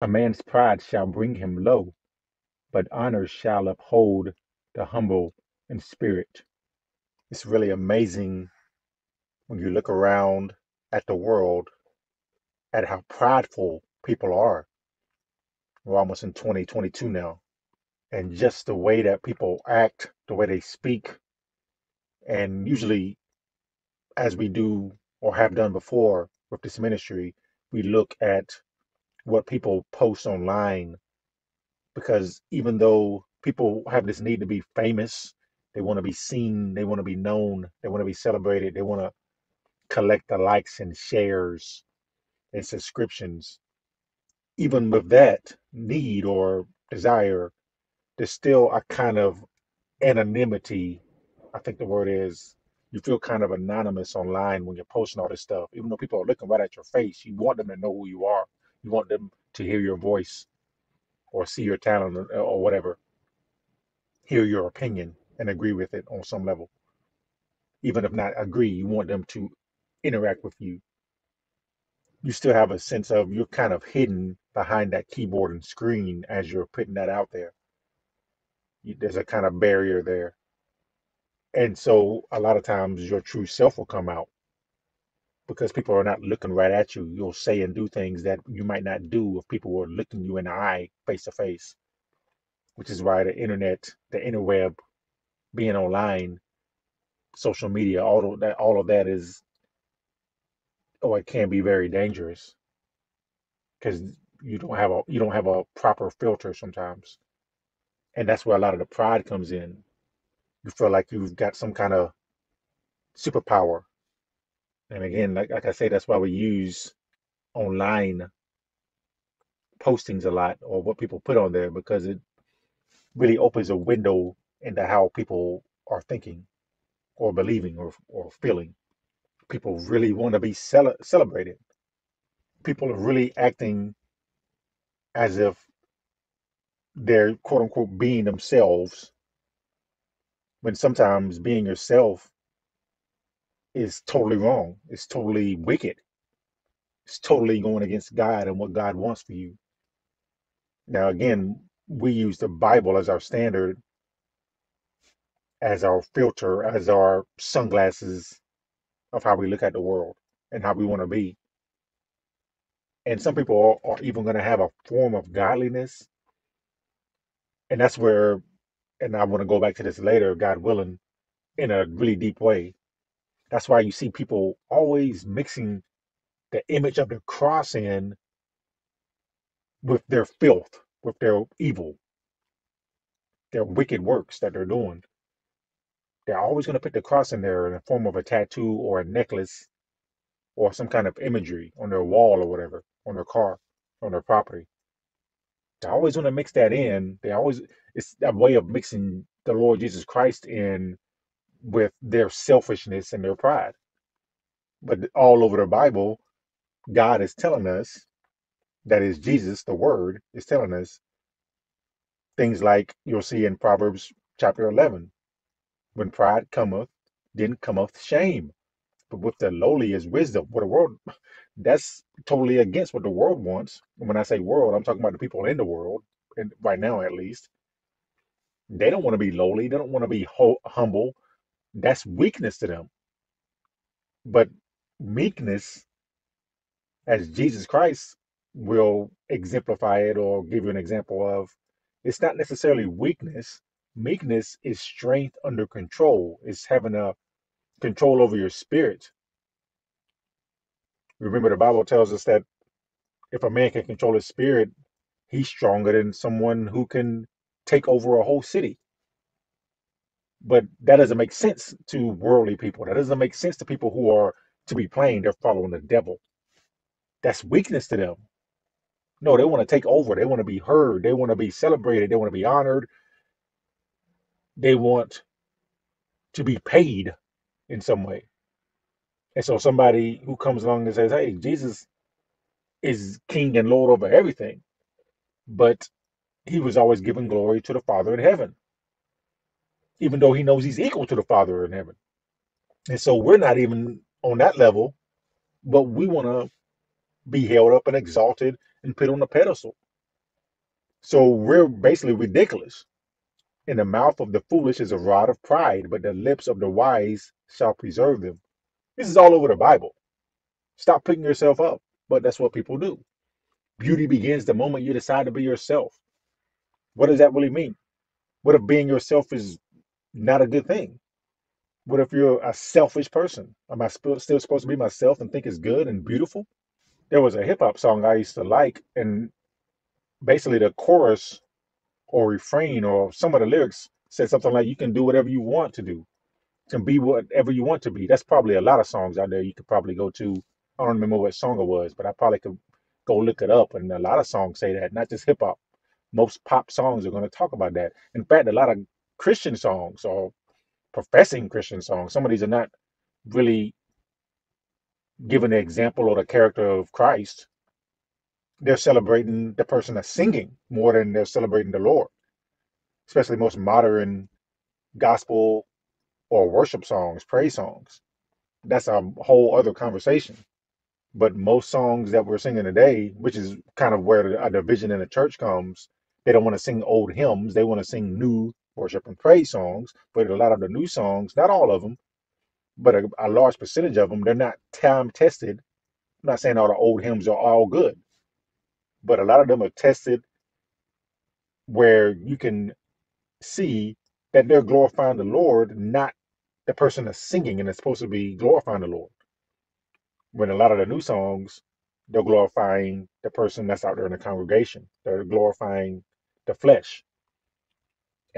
A man's pride shall bring him low, but honor shall uphold the humble in spirit. It's really amazing when you look around at the world at how prideful people are. We're almost in 2022 now. And just the way that people act, the way they speak, and usually, as we do or have done before with this ministry, we look at what people post online because even though people have this need to be famous, they want to be seen, they want to be known, they want to be celebrated, they want to collect the likes and shares and subscriptions. Even with that need or desire, there's still a kind of anonymity. I think the word is you feel kind of anonymous online when you're posting all this stuff. Even though people are looking right at your face, you want them to know who you are. You want them to hear your voice or see your talent or whatever, hear your opinion and agree with it on some level. Even if not agree, you want them to interact with you. You still have a sense of you're kind of hidden behind that keyboard and screen as you're putting that out there. There's a kind of barrier there. And so a lot of times your true self will come out because people are not looking right at you. You'll say and do things that you might not do if people were looking you in the eye face to face, which is why the internet, the interweb, being online, social media, all of that, all of that is, or it can be very dangerous because you don't have a you don't have a proper filter sometimes, and that's where a lot of the pride comes in. You feel like you've got some kind of superpower, and again, like like I say, that's why we use online postings a lot or what people put on there because it really opens a window into how people are thinking or believing or, or feeling. People really want to be cele- celebrated. People are really acting as if they're quote unquote being themselves when sometimes being yourself is totally wrong. It's totally wicked. It's totally going against God and what God wants for you. Now, again, we use the Bible as our standard, as our filter, as our sunglasses of how we look at the world and how we want to be. And some people are, are even going to have a form of godliness. And that's where, and I want to go back to this later, God willing, in a really deep way. That's why you see people always mixing the image of the cross in with their filth, with their evil, their wicked works that they're doing. They're always going to put the cross in there in the form of a tattoo or a necklace or some kind of imagery on their wall or whatever, on their car, on their property. They always want to mix that in. They always, it's a way of mixing the Lord Jesus Christ in with their selfishness and their pride. But all over the Bible, God is telling us, that is Jesus, the Word, is telling us things like you'll see in Proverbs chapter 11 when pride cometh, then cometh shame. But with the lowly is wisdom. What the world, that's totally against what the world wants. And when I say world, I'm talking about the people in the world, and right now at least. They don't want to be lowly. They don't want to be ho- humble. That's weakness to them. But meekness, as Jesus Christ will exemplify it or give you an example of, it's not necessarily weakness. Meekness is strength under control. It's having a control over your spirit. Remember, the Bible tells us that if a man can control his spirit, he's stronger than someone who can take over a whole city. But that doesn't make sense to worldly people. That doesn't make sense to people who are, to be plain, they're following the devil. That's weakness to them. No, they want to take over. They want to be heard. They want to be celebrated. They want to be honored. They want to be paid in some way. And so somebody who comes along and says, hey, Jesus is king and Lord over everything, but he was always giving glory to the Father in heaven, even though he knows he's equal to the Father in heaven. And so we're not even on that level, but we want to be held up and exalted and put on a pedestal. So we're basically ridiculous. In the mouth of the foolish is a rod of pride, but the lips of the wise shall preserve them. This is all over the Bible. Stop picking yourself up. But that's what people do. Beauty begins the moment you decide to be yourself. What does that really mean? What if being yourself is not a good thing? What if you're a selfish person? Am I sp- still supposed to be myself and think it's good and beautiful? There was a hip hop song I used to like, and basically the chorus or refrain or some of the lyrics said something like, You can do whatever you want to do. Can be whatever you want to be. That's probably a lot of songs out there you could probably go to. I don't remember what song it was, but I probably could go look it up. And a lot of songs say that, not just hip hop. Most pop songs are going to talk about that. In fact, a lot of Christian songs or professing Christian songs, some of these are not really giving the example or the character of Christ. They're celebrating the person that's singing more than they're celebrating the Lord, especially most modern gospel or worship songs, praise songs. That's a whole other conversation. But most songs that we're singing today, which is kind of where the, a division in the church comes, they don't want to sing old hymns. They want to sing new worship and praise songs. But a lot of the new songs, not all of them, but a, a large percentage of them, they're not time tested. I'm not saying all the old hymns are all good, but a lot of them are tested where you can see that they're glorifying the Lord, not the person that's singing and it's supposed to be glorifying the Lord. When a lot of the new songs, they're glorifying the person that's out there in the congregation. They're glorifying the flesh.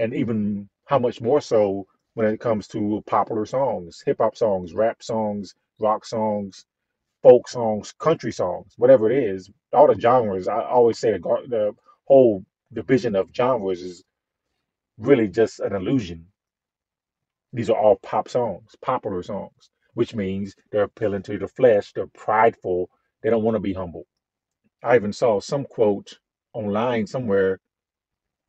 And even how much more so when it comes to popular songs, hip hop songs, rap songs, rock songs, folk songs, country songs, whatever it is, all the genres. I always say the, the whole division of genres is really just an illusion. These are all pop songs, popular songs, which means they're appealing to the flesh, they're prideful, they don't want to be humble. I even saw some quote online somewhere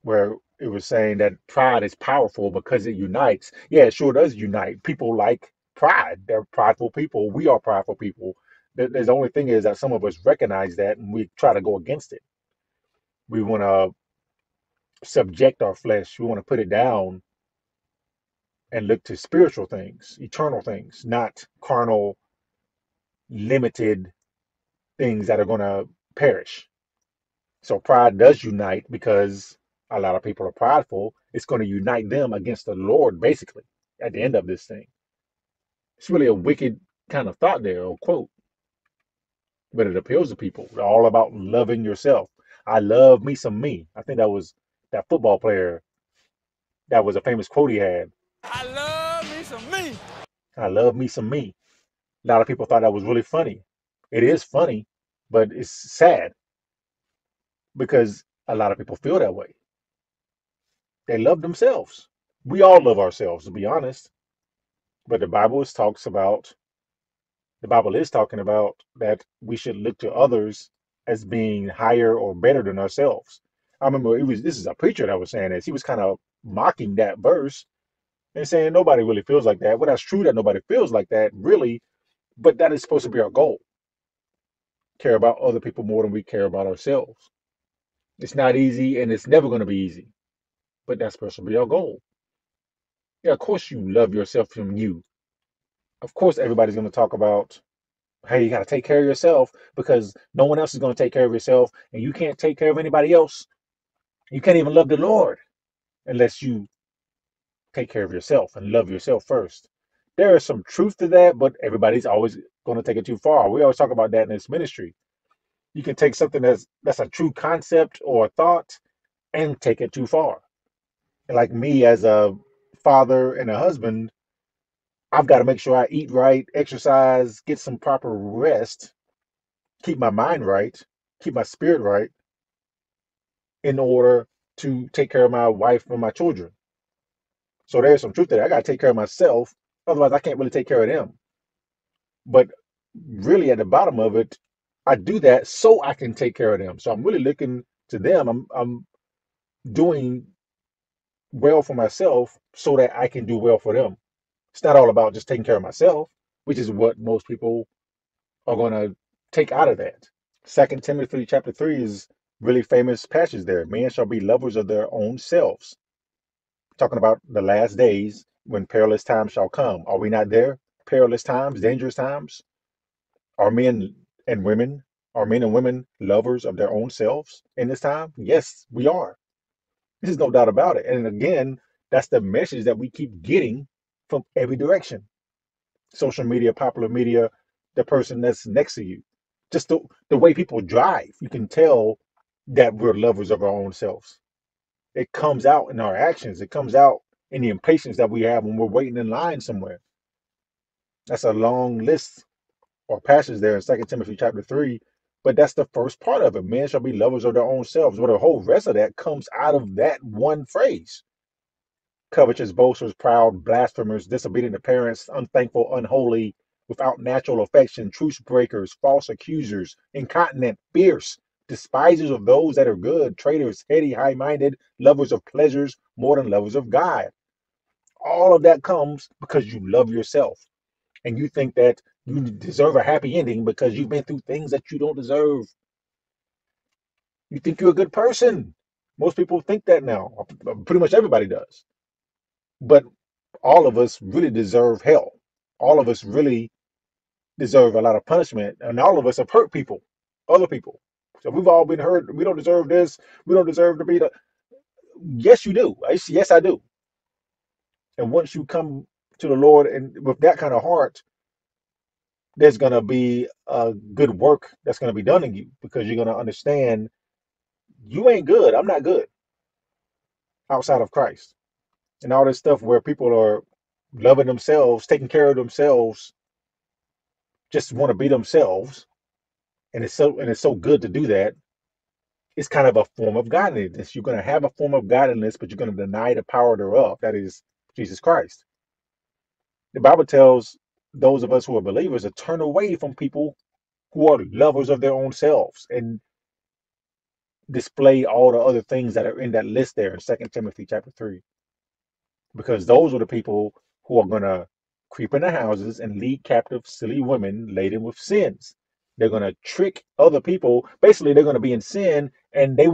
where it was saying that pride is powerful because it unites. Yeah, it sure does unite. People like pride. They're prideful people. We are prideful people. The, the only thing is that some of us recognize that and we try to go against it. We want to subject our flesh. We want to put it down and look to spiritual things, eternal things, not carnal, limited things that are going to perish. So pride does unite because a lot of people are prideful. It's going to unite them against the Lord, basically, at the end of this thing. It's really a wicked kind of thought there, or quote, but it appeals to people. It's all about loving yourself. I love me some me. I think that was that football player. That was a famous quote he had. I love me some me. I love me some me. A lot of people thought that was really funny. It is funny, but it's sad because a lot of people feel that way. They love themselves. We all love ourselves, to be honest. But the Bible is talks about the Bible is talking about that we should look to others as being higher or better than ourselves. I remember it was this is a preacher that was saying this. He was kind of mocking that verse and saying nobody really feels like that. Well, that's true that nobody feels like that, really, but that is supposed to be our goal. Care about other people more than we care about ourselves. It's not easy and it's never going to be easy, but that's supposed to be our goal. Yeah, of course you love yourself from you. Of course everybody's going to talk about hey, you got to take care of yourself because no one else is going to take care of yourself and you can't take care of anybody else. You can't even love the Lord unless you take care of yourself and love yourself first. There is some truth to that, but everybody's always going to take it too far. We always talk about that in this ministry. You can take something that's that's a true concept or a thought and take it too far. Like me as a father and a husband, I've got to make sure I eat right, exercise, get some proper rest, keep my mind right, keep my spirit right in order to take care of my wife and my children. So there's some truth there. I got to take care of myself. Otherwise, I can't really take care of them. But really, at the bottom of it, I do that so I can take care of them. So I'm really looking to them. I'm, I'm doing well for myself so that I can do well for them. It's not all about just taking care of myself, which is what most people are going to take out of that. Second Timothy chapter three is really famous passage there. Men shall be lovers of their own selves. Talking about the last days when perilous times shall come. Are we not there? Perilous times, dangerous times. Are men and women, are men and women lovers of their own selves in this time? Yes, we are. There's no doubt about it. And again, that's the message that we keep getting from every direction. Social media, popular media, the person that's next to you. Just the, the way people drive, you can tell that we're lovers of our own selves. It comes out in our actions. It comes out in the impatience that we have when we're waiting in line somewhere. That's a long list or passage there in Second Timothy chapter 3. But that's the first part of it. Men shall be lovers of their own selves. But the whole rest of that comes out of that one phrase. Covetous, boasters, proud, blasphemers, disobedient to parents, unthankful, unholy, without natural affection, truce breakers, false accusers, incontinent, fierce, despisers of those that are good, traitors, heady, high minded, lovers of pleasures more than lovers of God. All of that comes because you love yourself and you think that you deserve a happy ending because you've been through things that you don't deserve. You think you're a good person. Most people think that now. Pretty much everybody does. But all of us really deserve hell. All of us really deserve a lot of punishment. And all of us have hurt people, other people. So we've all been hurt. We don't deserve this. We don't deserve to be the. Yes, you do. Yes, I do. And once you come to the Lord and with that kind of heart, there's going to be a good work that's going to be done in you because you're going to understand you ain't good. I'm not good outside of Christ. And all this stuff where people are loving themselves, taking care of themselves, just want to be themselves. And it's so and it's so good to do that. It's kind of a form of godliness. You're going to have a form of godliness, but you're going to deny the power thereof. That is Jesus Christ. The Bible tells those of us who are believers to turn away from people who are lovers of their own selves and display all the other things that are in that list there in Second Timothy chapter 3. Because those are the people who are going to creep into houses and lead captive silly women laden with sins. They're going to trick other people. Basically, they're going to be in sin and they